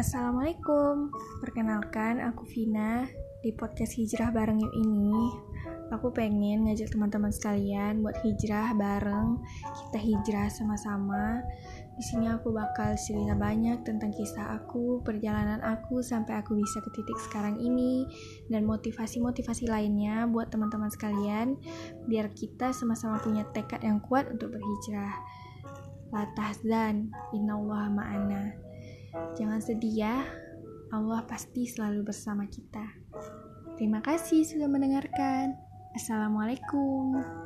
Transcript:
Assalamualaikum, perkenalkan aku Vina di podcast Hijrah Bareng Yuk ini. Aku pengen ngajak teman-teman sekalian buat hijrah bareng, kita hijrah sama-sama. Di sini aku bakal cerita banyak tentang kisah aku, perjalanan aku sampai aku bisa ke titik sekarang ini, dan motivasi-motivasi lainnya buat teman-teman sekalian, biar kita sama-sama punya tekad yang kuat untuk berhijrah. La tahzan, innallaha ma'ana. Jangan sedih ya, Allah pasti selalu bersama kita. Terima kasih sudah mendengarkan. Assalamualaikum.